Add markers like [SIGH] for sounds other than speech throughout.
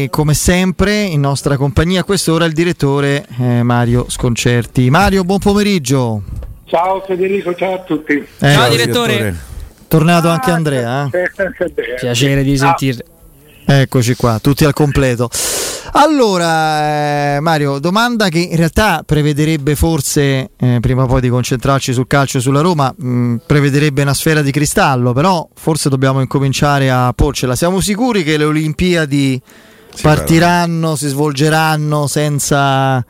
E come sempre in nostra compagnia a quest'ora il direttore eh, Mario Sconcerti. Mario, buon pomeriggio. Ciao Federico, ciao a tutti. Eh, Ciao direttore. Tornato anche Andrea. eh? [LAUGHS] Piacere di sentirti. Eccoci qua, tutti al completo. Allora, eh, Mario, domanda che in realtà prevederebbe forse, eh, prima o poi di concentrarci sul calcio e sulla Roma, mh, prevederebbe una sfera di cristallo, però forse dobbiamo incominciare a porcela. Siamo sicuri che le Olimpiadi partiranno, si svolgeranno senza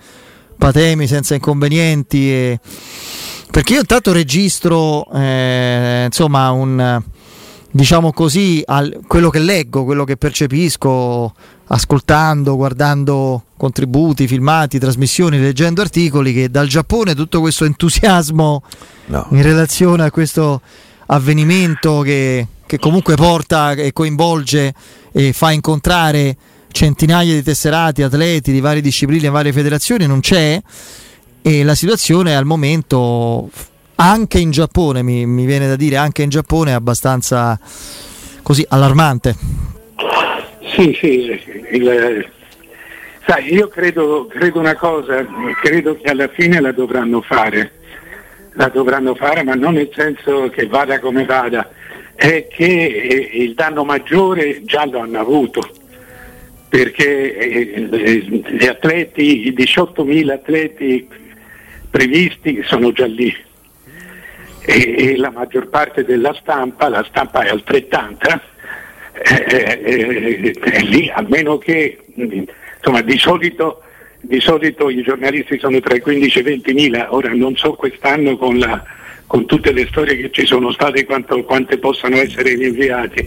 patemi, senza inconvenienti? e- Perché io intanto registro, eh, insomma, un diciamo così, al- quello che leggo, quello che percepisco, ascoltando, guardando contributi, filmati, trasmissioni, leggendo articoli, che dal Giappone tutto questo entusiasmo No. in relazione a questo avvenimento che, che comunque porta e coinvolge e fa incontrare centinaia di tesserati, atleti di varie discipline e varie federazioni, non c'è e la situazione al momento anche in Giappone, mi, mi viene da dire anche in Giappone è abbastanza così allarmante. Sì, sì, il- sai, io credo, credo una cosa, credo che alla fine la dovranno fare, la dovranno fare, ma non nel senso che vada come vada, è che eh, il danno maggiore già lo hanno avuto, perché eh, eh, gli atleti, i 18.000 atleti previsti sono già lì e, e la maggior parte della stampa, la stampa è altrettanta, eh, eh, è lì, a meno che insomma, di, solito, di solito i giornalisti sono tra i 15 e i 20 mila, ora non so quest'anno con, la- con tutte le storie che ci sono state quanto- quante possano essere rinviati.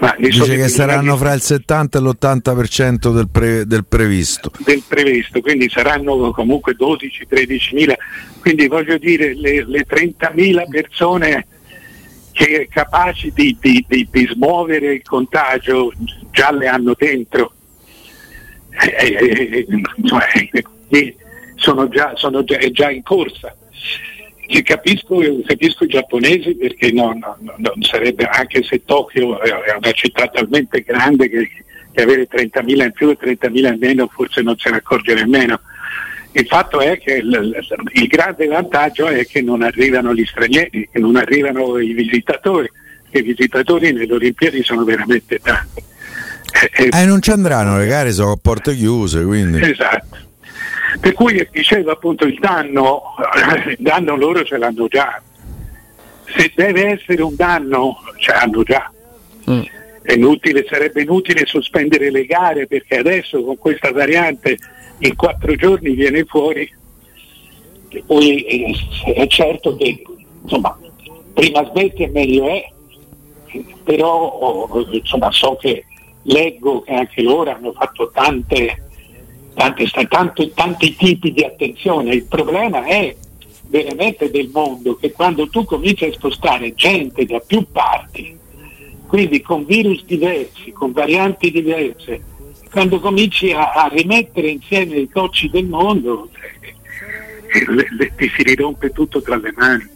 Ma Dice che saranno fra il 70 e l'80% del, pre- del previsto. del previsto, quindi saranno comunque 12-13 mila, quindi voglio dire le, le 30 mila persone che capaci di, di- di- di smuovere il contagio già le hanno dentro. Insomma, eh, eh, sono già, sono già, è già in corsa. Capisco, capisco i giapponesi perché no, no, no, non sarebbe, anche se Tokyo è è una città talmente grande che, che avere 30.000 in più e 30.000 in meno forse non se ne accorge nemmeno. Il fatto è che il, il grande vantaggio è che non arrivano gli stranieri, che non arrivano i visitatori, che i visitatori nelle Olimpiadi sono veramente tanti. Eh, eh, Eh, non ci andranno, le gare sono a porte chiuse, quindi... Esatto. Per cui dicevo appunto il danno, il danno loro ce l'hanno già. Se deve essere un danno, ce l'hanno già. Mm. È inutile, sarebbe inutile sospendere le gare perché adesso con questa variante in quattro giorni viene fuori. E poi eh, è certo che insomma, prima smetti e meglio è, però oh, insomma, so che leggo che anche loro hanno fatto tante, tante, sta- tanto- tanti tipi di attenzione. Il problema è veramente del mondo che quando tu cominci a spostare gente da più parti, quindi con virus diversi, con varianti diverse, quando cominci a, a rimettere insieme i cocci del mondo, eh, le- ti si rirompe tutto tra le mani.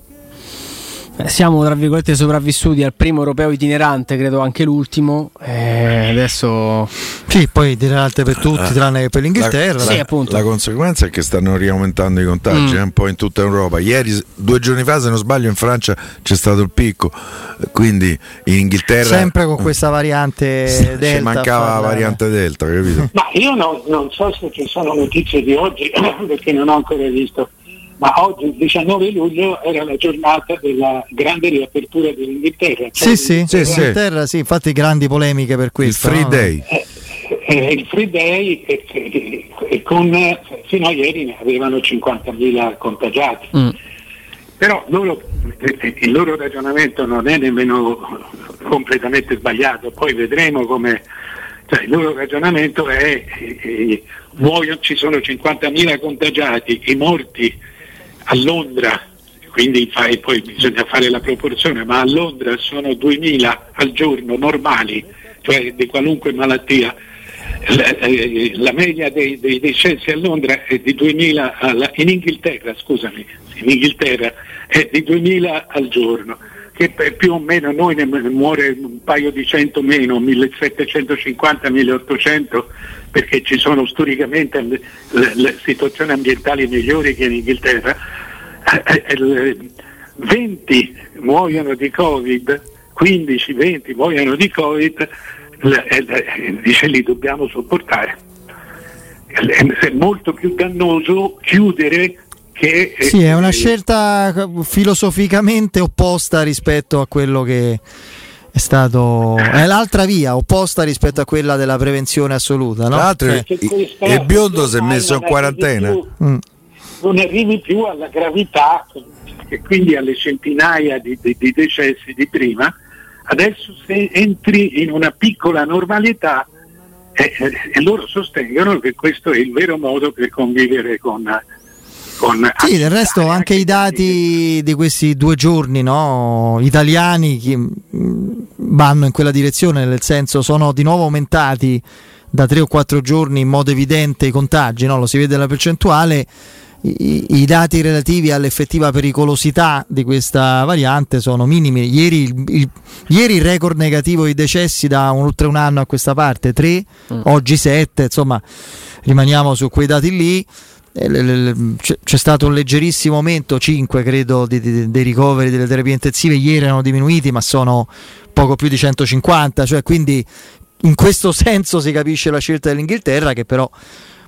Eh, Siamo tra virgolette sopravvissuti al primo europeo itinerante, credo anche l'ultimo. Eh, adesso Sì, poi itinerante per tutti, tranne che per l'Inghilterra. Sì, dai. appunto. La conseguenza è che stanno riaumentando i contagi Mm. eh, un po' in tutta Europa. Ieri, due giorni fa, se non sbaglio, in Francia c'è stato il picco, eh, quindi in Inghilterra Sempre con questa variante eh, Delta. ci mancava la variante Delta, capito? Ma io no- non so se ci sono notizie di oggi, [COUGHS] perché non ho ancora visto, ma oggi, il 19 luglio, era la giornata della grande riapertura dell'Inghilterra. Sì, sì, Sì, in sì. Inghilterra, sì, infatti grandi polemiche per Il questo. free no? day. Eh, eh, il free day e, e- e con, eh, fino a ieri ne avevano 50.000 contagiati. Mm. Però loro- eh, il loro ragionamento non è nemmeno completamente sbagliato, poi vedremo come... cioè, il loro ragionamento è eh, eh, muoiono, ci sono 50.000 contagiati, i morti a Londra, quindi fai- poi bisogna fare la proporzione, ma a Londra sono 2.000 al giorno normali, cioè di qualunque malattia. La, eh, la media dei, dei decessi a Londra è di 2.000, alla- in Inghilterra, scusami, in Inghilterra è di 2.000 al giorno. Che più o meno noi ne muore un paio di cento meno, 1750-1800, perché ci sono storicamente le, le situazioni ambientali migliori che in Inghilterra, 20 eh, muoiono di Covid, 15-20 muoiono di Covid, dice li dobbiamo sopportare. È molto più dannoso chiudere che... Sì, è una scelta filosoficamente opposta rispetto a quello che è stato è l'altra via opposta rispetto a quella della prevenzione assoluta no? l'altro eh. il biondo si è messo in quarantena mm. non arrivi più alla gravità e quindi alle centinaia di, di, di decessi di prima adesso se entri in una piccola normalità eh, eh, e loro sostengono che questo è il vero modo per convivere con, con sì, del resto anche i dati di questi due giorni no, italiani mm, vanno in quella direzione, nel senso sono di nuovo aumentati da tre o quattro giorni in modo evidente i contagi, no? lo si vede la percentuale. I, I, dati relativi all'effettiva pericolosità di questa variante sono minimi. Ieri il, il, ieri il record negativo di decessi da un, oltre un anno a questa parte, 3, mm. oggi 7, insomma rimaniamo su quei dati lì. Eh, c'è stato un leggerissimo aumento, 5 credo, dei ricoveri delle terapie intensive, ieri erano diminuiti ma sono poco più di 150, cioè quindi in questo [LAUGHS] senso si capisce la scelta dell'Inghilterra che però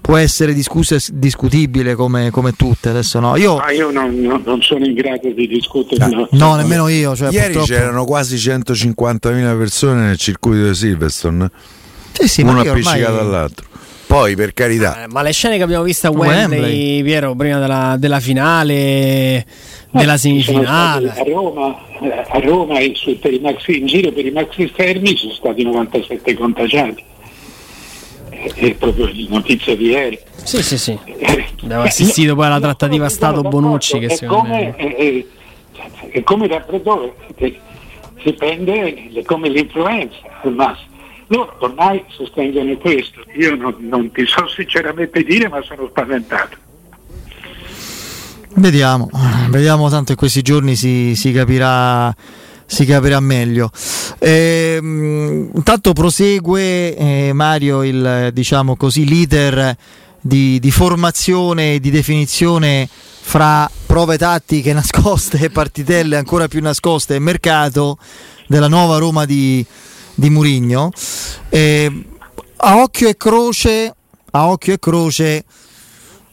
può essere discussa e discutibile come, come, tutte. Adesso no. Io, ah, io non, non, non, sono in grado di discutere. Ah, no, no nemmeno io. Cioè, Ieri purtroppo... c'erano quasi 150.000 persone nel circuito di Silverstone. Sì, sì, uno appiccicato ormai... all'altro. Poi per carità, eh, ma le scene che abbiamo visto a Wembley, Wembley. Piero, prima della, della finale, della semifinale. A Roma, eh, a Roma in, maxi, in, giro per i maxi fermi sono stati 97 contagiati. È proprio notizia di ieri. Sì, sì, sì. Abbiamo assistito poi alla trattativa Stato-Bonucci. Che è, come, è, è, è come raffreddore, si prende come l'influenza al massimo loro ormai sostengono questo. Io non, non ti so sinceramente dire, ma sono spaventato. Vediamo, vediamo tanto in questi giorni si, si capirà si capirà meglio. Eh, intanto prosegue eh, Mario il diciamo così, leader di, di formazione e di definizione fra prove tattiche nascoste e partitelle ancora più nascoste e mercato della nuova Roma di, di Murigno. Eh, a occhio e croce, a occhio e croce,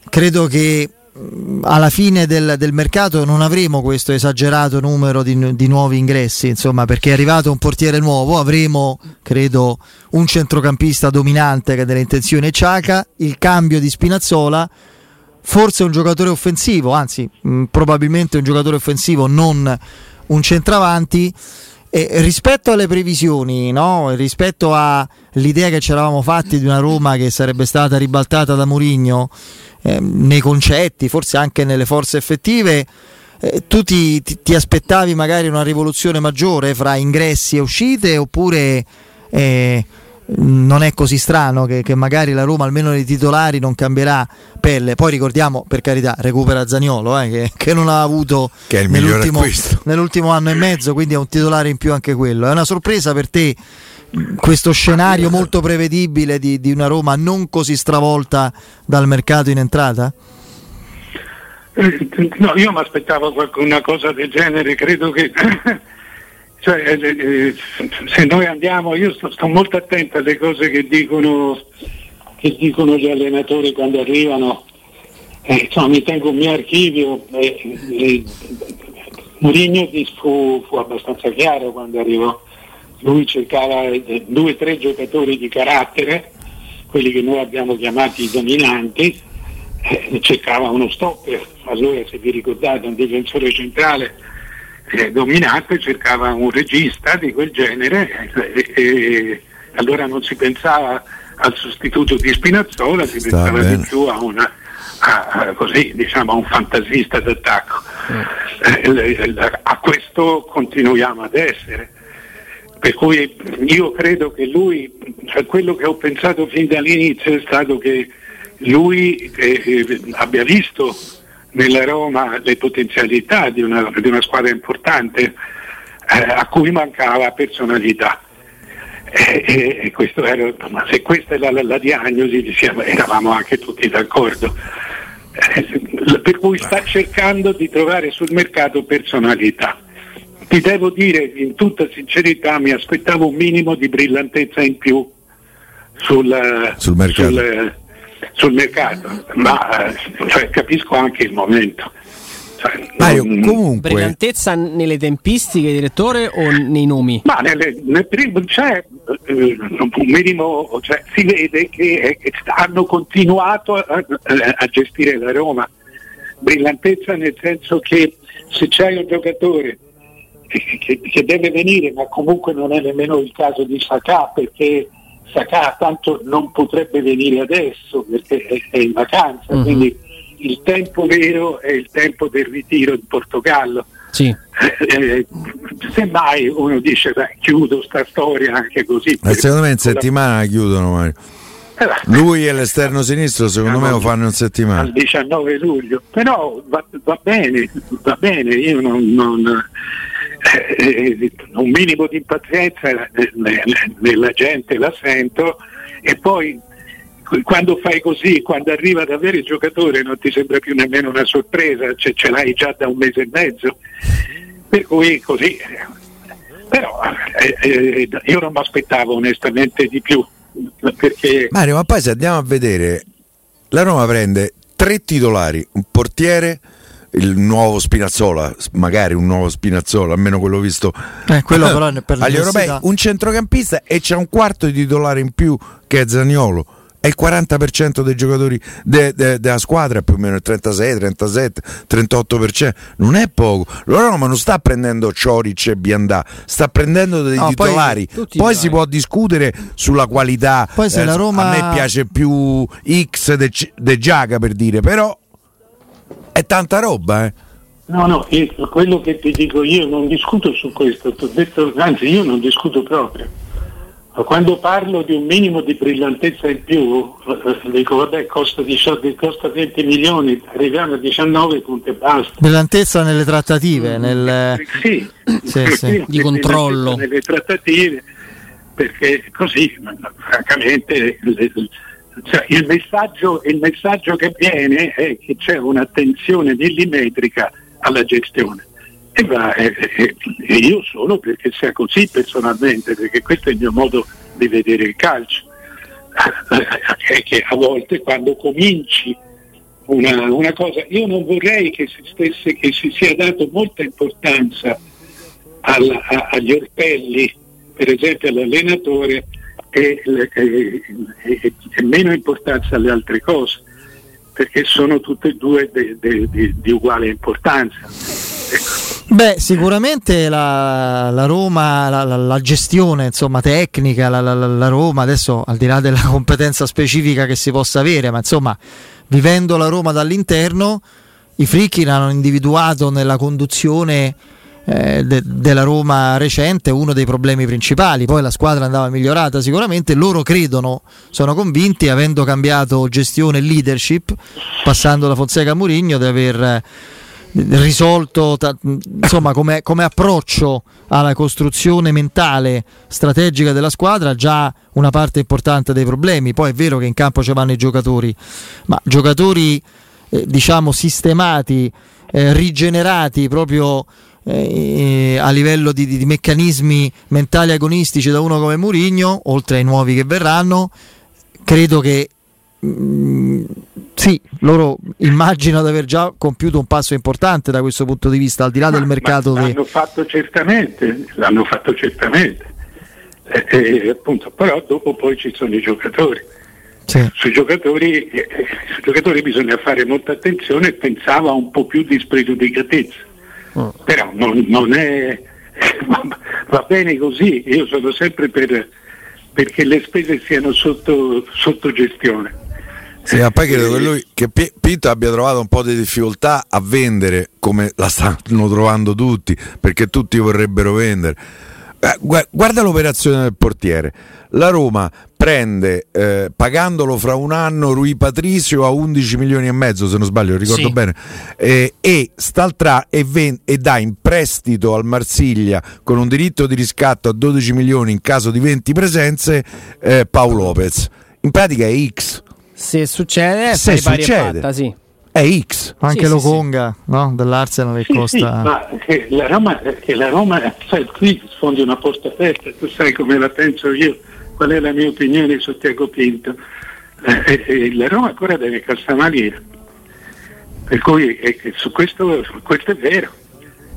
credo che mm, alla fine del, del, mercato non avremo questo esagerato numero di, di, nuovi ingressi, insomma, perché è arrivato un portiere nuovo, avremo, credo, un centrocampista dominante che ha delle intenzioni Ciaca, il cambio di Spinazzola, forse un giocatore offensivo, anzi, mh, mm, probabilmente un giocatore offensivo, non un centravanti e rispetto alle previsioni, no? rispetto all'idea che ci eravamo fatti di una Roma che sarebbe stata ribaltata da Mourinho eh, nei concetti, forse anche nelle forze effettive, eh, tu ti, ti, ti, aspettavi magari una rivoluzione maggiore fra ingressi e uscite oppure eh, non è così strano che, che, magari la Roma almeno nei titolari non cambierà pelle. Poi ricordiamo per carità recupera Zaniolo eh, che, che, non ha avuto nell'ultimo, nell'ultimo, anno e mezzo quindi è un titolare in più anche quello. È una sorpresa per te questo scenario molto prevedibile di, di una Roma non così stravolta dal mercato in entrata? Eh, no, io mi aspettavo una cosa del genere credo che [CLEARS THROAT] Cioè, eh, eh, se noi andiamo, io sto, sto, molto attento alle cose che dicono, che dicono gli allenatori quando arrivano, eh, insomma, mi tengo un mio archivio. Eh, eh, Mourinho fu, fu, abbastanza chiaro quando arrivò, lui cercava eh, due o tre giocatori di carattere, quelli che noi abbiamo chiamati dominanti, cercava uno stopper, allora se vi ricordate un difensore centrale eh, dominante cercava un regista di quel genere e, e, allora non si pensava al sostituto di Spinazzola, si Sta pensava bene. di più a, una, a, a, così, diciamo, a un fantasista d'attacco. Mm. Eh, a questo continuiamo ad essere. Per cui io credo che lui, cioè quello che ho pensato fin dall'inizio è stato che lui eh, eh abbia visto nella Roma le potenzialità di una, di una squadra importante, eh, a cui mancava personalità. E, e questo era, se questa è la, la, la diagnosi siamo, eravamo anche tutti d'accordo. Eh, per cui sta cercando di trovare sul mercato personalità. Ti devo dire in tutta sincerità mi aspettavo un minimo di brillantezza in più sul, sul mercato. Sul, sul mercato, ma cioè, capisco anche il momento. Cioè, Mario, comunque... Brillantezza nelle tempistiche, direttore, o nei nomi? Ma nelle, nel primo, c'è eh, un minimo, cioè, si vede che eh, hanno continuato a, a, gestire la Roma. Brillantezza nel senso che se c'è un giocatore che, che, che deve venire, ma comunque non è nemmeno il caso di Sacà perché Sacà tanto non potrebbe venire adesso perché è, in vacanza, uh-huh. quindi il tempo vero è il tempo del ritiro in Portogallo. Sì. Eh, eh, semmai uno dice beh, chiudo sta storia anche così. Ma secondo me in settimana la chiudono Mario. Eh, Lui e l'esterno sinistro secondo me lo fanno in settimana. Al 19 luglio, però va, va bene, va bene, io non, non eh, un minimo di impazienza nella gente la sento e poi quando fai così, quando arriva ad avere il giocatore non ti sembra più nemmeno una sorpresa, cioè, ce l'hai già da un mese e mezzo, per cui così. Però eh, eh, io non mi aspettavo onestamente di più. Perché... Mario, ma poi se andiamo a vedere, la Roma prende tre titolari, un portiere, il nuovo Spinazzola, magari un nuovo Spinazzola, almeno quello visto eh, quello però per [LAUGHS] agli europei, un centrocampista e c'è un quarto di titolare in più che è Zaniolo è il 40% dei giocatori de, de, della squadra, più o meno il 36, 37, 38%. Non è poco. La Roma non sta prendendo Cioric e Biandà, sta prendendo dei no, titolari. Poi, poi si può discutere sulla qualità. Poi se eh, la Roma... A me piace più X de, de Giaga per dire, però è tanta roba, eh. No, no, io, quello che ti dico io non discuto su questo, detto, anzi io non discuto proprio quando parlo di un minimo di brillantezza in più, eh, dico vabbè costa, 18, costa 20 milioni, arriviamo a 19 punti e basta. Brillantezza nelle trattative, nel... sì, sì, sì. di controllo. Nelle trattative, perché così, francamente, cioè, il, messaggio, il messaggio che viene è che c'è un'attenzione millimetrica alla gestione e, va, e, e, io sono perché sia così personalmente, perché questo è il mio modo di vedere il calcio. È che a volte quando cominci una, una cosa, io non vorrei che si, stesse, che si sia dato molta importanza alla, a, agli orpelli, per esempio all'allenatore, e, e, e, meno importanza alle altre cose, perché sono tutte e due di uguale importanza. Beh, sicuramente la, la Roma, la, la, la, gestione insomma, tecnica, la, Roma, adesso al di là della [LAUGHS] competenza specifica che si possa avere, ma insomma, vivendo la Roma dall'interno, i fricchi hanno individuato nella conduzione eh, de, della Roma recente uno dei problemi principali. Poi la squadra andava migliorata sicuramente, loro credono, sono convinti, avendo cambiato gestione e leadership, passando da Fonseca a Murigno, di aver risolto insomma come, come, approccio alla costruzione mentale strategica della squadra già una parte importante dei problemi poi è vero che in campo ci vanno i giocatori ma giocatori eh, diciamo sistemati eh, rigenerati proprio eh, a livello di, di, di meccanismi mentali agonistici da uno come Murigno oltre ai nuovi che verranno credo che Mm, sì, loro immagino di aver già compiuto un passo importante da questo punto di vista, al di là ma, del mercato. L'hanno che... fatto certamente, l'hanno fatto certamente. Eh, eh, appunto, però dopo poi ci sono i giocatori. Sì. Sui, giocatori, eh, sui, giocatori, bisogna fare molta attenzione e pensava un po' più di spregiudicatezza. Però non, non è, [LAUGHS] va, bene così, io sono sempre per, perché le spese siano sotto, sotto gestione. Sì, ma poi credo che lui che Pinto abbia trovato un po' di difficoltà a vendere come la stanno trovando tutti, perché tutti vorrebbero vendere. Eh, guarda l'operazione del portiere. La Roma prende eh, pagandolo fra un anno Rui Patricio a 11 milioni e mezzo se non sbaglio ricordo Sì. bene eh, e Staltrà e, ven- e dà in prestito al Marsiglia con un diritto di riscatto a 12 milioni in caso di 20 presenze eh, Paolo Lopez in pratica è X Se succede, Se succede. patta, sì. è X Anche Sì, sì, Loconga no? dell'Arsenal che Sì, costa. sì, ma che la Roma, che la Roma sai, qui sfondi una porta aperta, tu sai come la penso io, qual è la mia opinione su Tiago Pinto. Eh, eh, la Roma ancora deve calzamare, per cui eh, eh, su questo, questo è vero,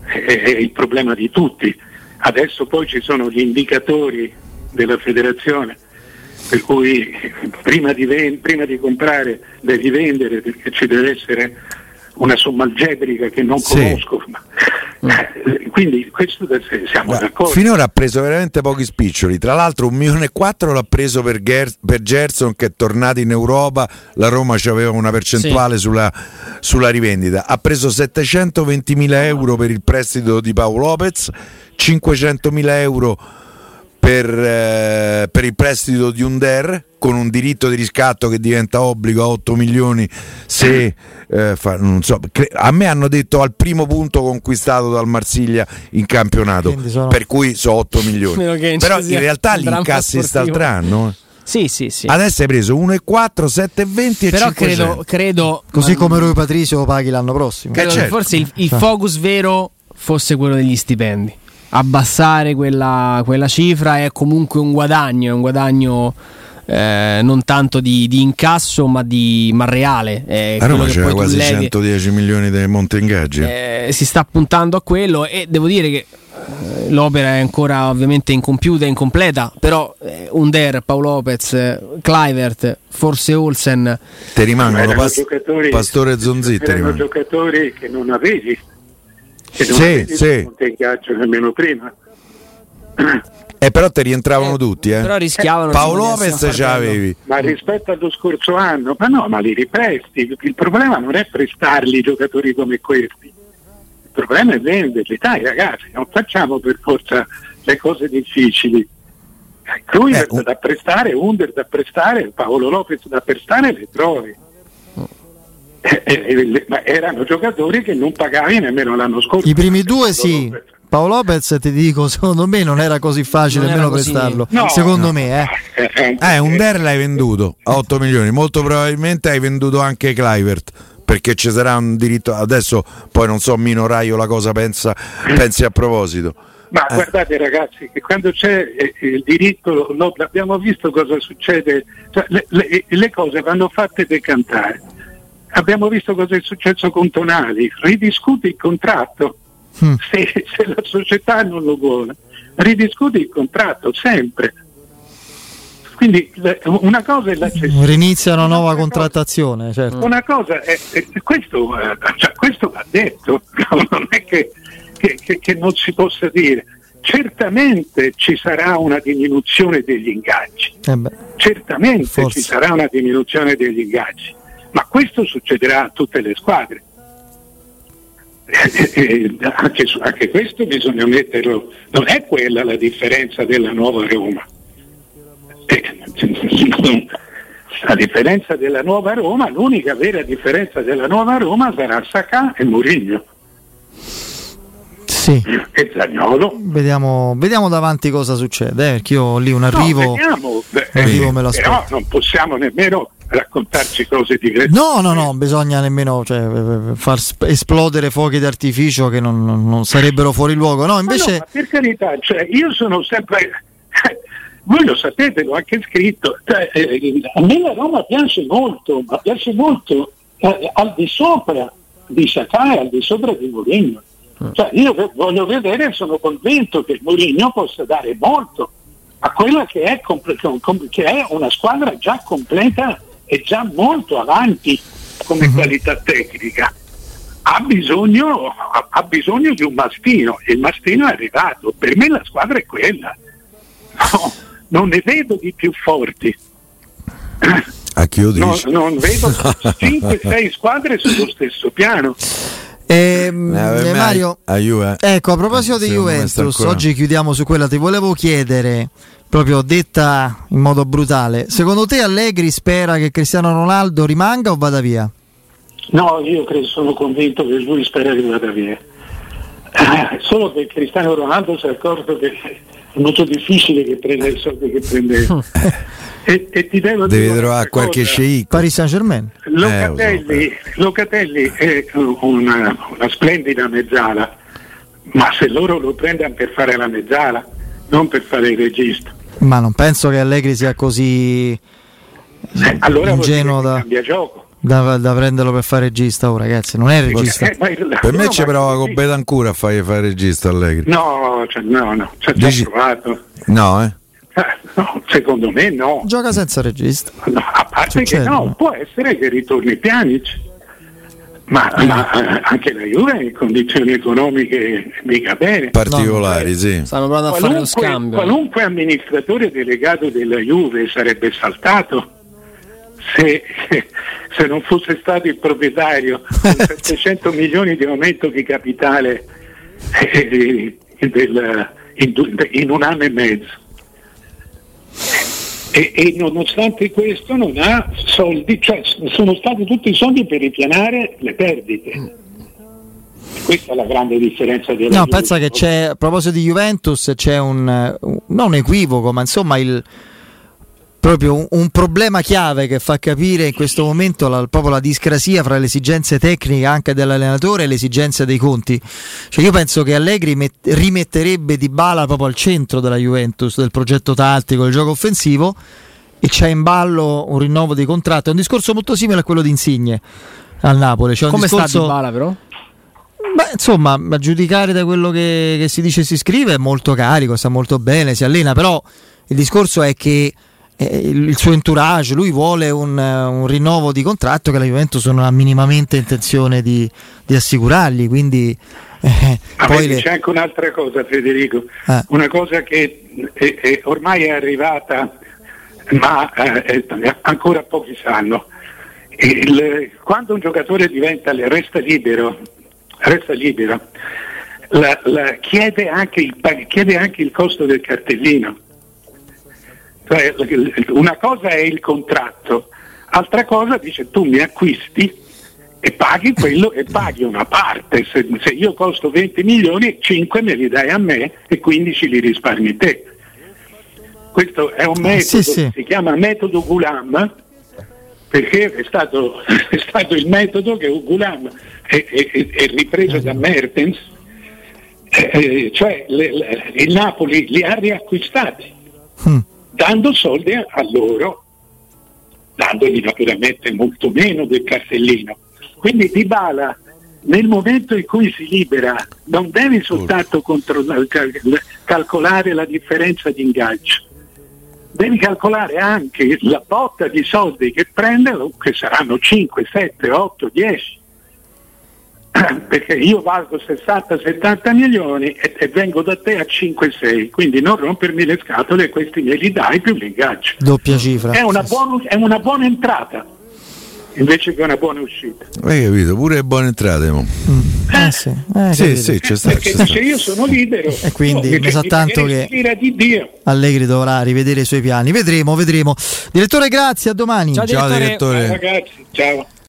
è, è il problema di tutti. Adesso poi ci sono gli indicatori della federazione, per cui eh, prima di, ven- prima di comprare devi vendere perché ci deve essere una somma algebrica che non Sì. conosco. ma- eh, Quindi questo siamo Guarda, d'accordo. finora ha preso veramente pochi spiccioli. Tra l'altro, un milione e quattro l'ha preso per, Ger- per Gerson, che è tornato in Europa. La Roma ci aveva una percentuale sulla, sulla rivendita. Ha preso 720.000 euro per il prestito di Paolo Lopez, 500.000 euro per, eh, per il prestito di Under con un diritto di riscatto che diventa obbligo a 8 milioni se eh, fa- non so, cre- a me hanno detto al primo punto conquistato dal Marsiglia in campionato sono- per cui sono 8 milioni [LAUGHS] però in realtà li un incassi st'altro anno eh. Sì, sì, sì. adesso hai preso 1,4 7,20 e Però 500 credo, credo Così ma- come Rui Patricio lo paghi l'anno prossimo. credo Eh, che certo. forse il, il Cioè. focus vero fosse quello degli stipendi. Abbassare quella, quella cifra è comunque un guadagno, è un guadagno eh, non tanto di, di incasso ma, di, ma reale. È a Roma c'era quasi levi. 110 milioni di monte ingaggi Eh, si sta puntando a quello e devo dire che eh, l'opera è ancora ovviamente incompiuta e incompleta, però eh, Under, Paolo Lopez, eh, Clivert, forse Olsen, ti rimangono Pas- giocatori- Pastore Zonzitti erano rimangono. giocatori che non avevi, che non Sì, sì. non ti ingaggio nemmeno prima. Eh, però ti rientravano tutti, eh. però rischiavano Paolo Lopez ce l'avevi. Ma rispetto allo scorso anno, ma no, ma li ripresti. Il problema non è prestarli giocatori come questi, il problema è venderli. Dai ragazzi, non facciamo per forza le cose difficili. Eh, Kluivert Eh, un- da prestare, Under da prestare, Paolo Lopez da prestare le trovi. Eh, eh, ma erano giocatori che non pagavi nemmeno l'anno scorso. I primi due sì. Paolo Lopez ti dico, secondo me non era così facile Non era nemmeno così- prestarlo. No, secondo no. me, eh. Eh, Eh, un Der l'hai venduto a 8 milioni, molto probabilmente hai venduto anche Clivert perché ci sarà un diritto. Adesso poi non so Mino Raio la cosa pensa, pensi a proposito. Ma Eh. guardate ragazzi, che quando c'è il diritto, no, abbiamo visto cosa succede, cioè, le, le- le cose vanno fatte decantare. Abbiamo visto cosa è successo con Tonali, ridiscuti il contratto, Mm. se, se la società non lo vuole, ridiscuti il contratto sempre. Quindi una cosa è l'accessibilità. Rinizia una nuova cosa- contrattazione, certo. una cosa è, è- questo, eh, cioè, questo va detto, [LAUGHS] non è che, che- che- che non si possa dire. Certamente ci sarà una diminuzione degli ingaggi, Eh certamente Forse. ci sarà una diminuzione degli ingaggi, ma questo succederà a tutte le squadre. Eh, eh, anche, su- anche questo bisogna metterlo, non è quella la differenza della nuova Roma. Eh, la differenza della nuova Roma, l'unica vera differenza della nuova Roma sarà Sacà e Mourinho sì. e Zagnolo. Vediamo, vediamo davanti cosa succede, eh, perché io lì un No, arrivo. vediamo, beh, arrivo me lo però aspetto. non possiamo nemmeno raccontarci cose diverse. No, no, no, bisogna nemmeno cioè, eh, far sp- esplodere fuochi d'artificio che non, non- sarebbero fuori luogo. No, no, invece ma per carità, cioè, io sono sempre. [LAUGHS] Voi lo sapete, l'ho anche scritto. cioè, eh, a me la Roma piace molto, ma piace molto eh, al di sopra di e al di sopra di Mourinho. Cioè, io voglio vedere, sono convinto che Mourinho possa dare molto a quella che è, comple- com- com- che è una squadra già completa e già molto avanti come qualità tecnica. Ha bisogno, ha- ha bisogno di un mastino e il mastino è arrivato. Per me la squadra è quella. No, non ne vedo di più forti. A chi lo No, dici? non vedo [LAUGHS] 5-6 squadre sullo stesso piano. ehm, Eh, eh, Mario, a- a Juve- ecco a proposito di Juventus, oggi chiudiamo su quella. Ti volevo chiedere proprio detta in modo brutale. Secondo te Allegri spera che Cristiano Ronaldo rimanga o vada via? No, io credo, sono convinto che lui spera che vada via. Solo che Cristiano Ronaldo si è accorto che è molto difficile che prenda i soldi che prendeva. [LAUGHS] e, e ti devo Devi dire trovare qualche sceicco. Paris Saint Germain. Locatelli, Eh, Locatelli è una, una splendida mezzala, ma se loro lo prendono per fare la mezzala, non per fare il regista, Ma non penso che Allegri sia così eh, allora ingenuo da, cambia gioco. da- da prenderlo per fare regista. Oh, ragazzi, non è regista. Eh, ma il- Per me no, ci prova con Betancourt a fargli fare regista Allegri. No, cioè, no, no, ci ha già Dici- provato. No, eh? Eh, no, secondo me no. Gioca senza regista. No, a parte Succede, che no, no? può essere che ritorni Pjanic, ma, ma, eh, anche la Juve in condizioni economiche mica bene. Particolari, sì. Stanno provando a fare lo Qualunque, scambio. qualunque amministratore delegato della Juve sarebbe saltato se, [LAUGHS] se non fosse stato il proprietario con 700 [LAUGHS] milioni di aumento di capitale eh, del- in, in un anno e mezzo. E, e nonostante questo non ha soldi, cioè sono stati tutti i soldi per ripianare le perdite. Questa è la grande differenza della No, Juve. pensa che c'è, a proposito di Juventus, c'è un, un- non un equivoco, ma insomma il, proprio un, un problema chiave che fa capire in questo momento la, proprio la discrasia fra le esigenze tecniche anche dell'allenatore e le esigenze dei conti. Cioè io penso che Allegri met- rimetterebbe Di Bala proprio al centro della Juventus, del progetto tattico, del gioco offensivo e c'è in ballo un rinnovo di contratto. È un discorso molto simile a quello di Insigne al Napoli. Un Come discorso... sta Dybala però? Beh, insomma, a giudicare da quello che, che si dice e si scrive è molto carico, sta molto bene, si allena, però il discorso è che il, il suo entourage, lui vuole un, eh, un rinnovo di contratto che la Juventus non ha minimamente intenzione di, di assicurargli, quindi eh, poi vedi, le- c'è anche un'altra cosa, Federico, Eh. una cosa che è- è- ormai è arrivata, ma eh, eh, ancora pochi sanno. Il- quando un giocatore diventa, resta libero, resta libero la- la- chiede, anche il, chiede anche il costo del cartellino. Cioè, una cosa è il contratto, altra cosa dice tu mi acquisti e paghi quello e paghi una parte. Se, se io costo 20 milioni, 5 me li dai a me e 15 li risparmi te. Questo è un metodo, sì, sì. si chiama metodo Gulam, perché è stato, [LAUGHS] è stato il metodo che Gulam è, è- è- è ripreso da Mertens, eh, eh, cioè le- le- il Napoli li ha riacquistati Mm. Dando soldi a, loro, dandogli naturalmente molto meno del cartellino. Quindi Dybala nel momento in cui si libera non devi soltanto calcolare la differenza di ingaggio, devi calcolare anche la botta di soldi che prende, che saranno 5, 7, 8, 10. [COUGHS] Perché io valgo 60-70 milioni e, e vengo da te a 5-6, quindi non rompermi le scatole e questi me li dai più l'ingaggio. doppia cifra. È una, buona, è una buona entrata invece che una buona uscita. Hai capito? Pure buone entrate. mo. Eh, sì, eh, Sì, sì, c'è sta, Perché c'è sta. dice io sono libero. E quindi No, ne sa mi- tanto mi- che- di Dio. Allegri dovrà rivedere i suoi piani. Vedremo, vedremo. Direttore, grazie, a domani. Ciao, Ciao direttore. direttore. Ragazzi, ciao.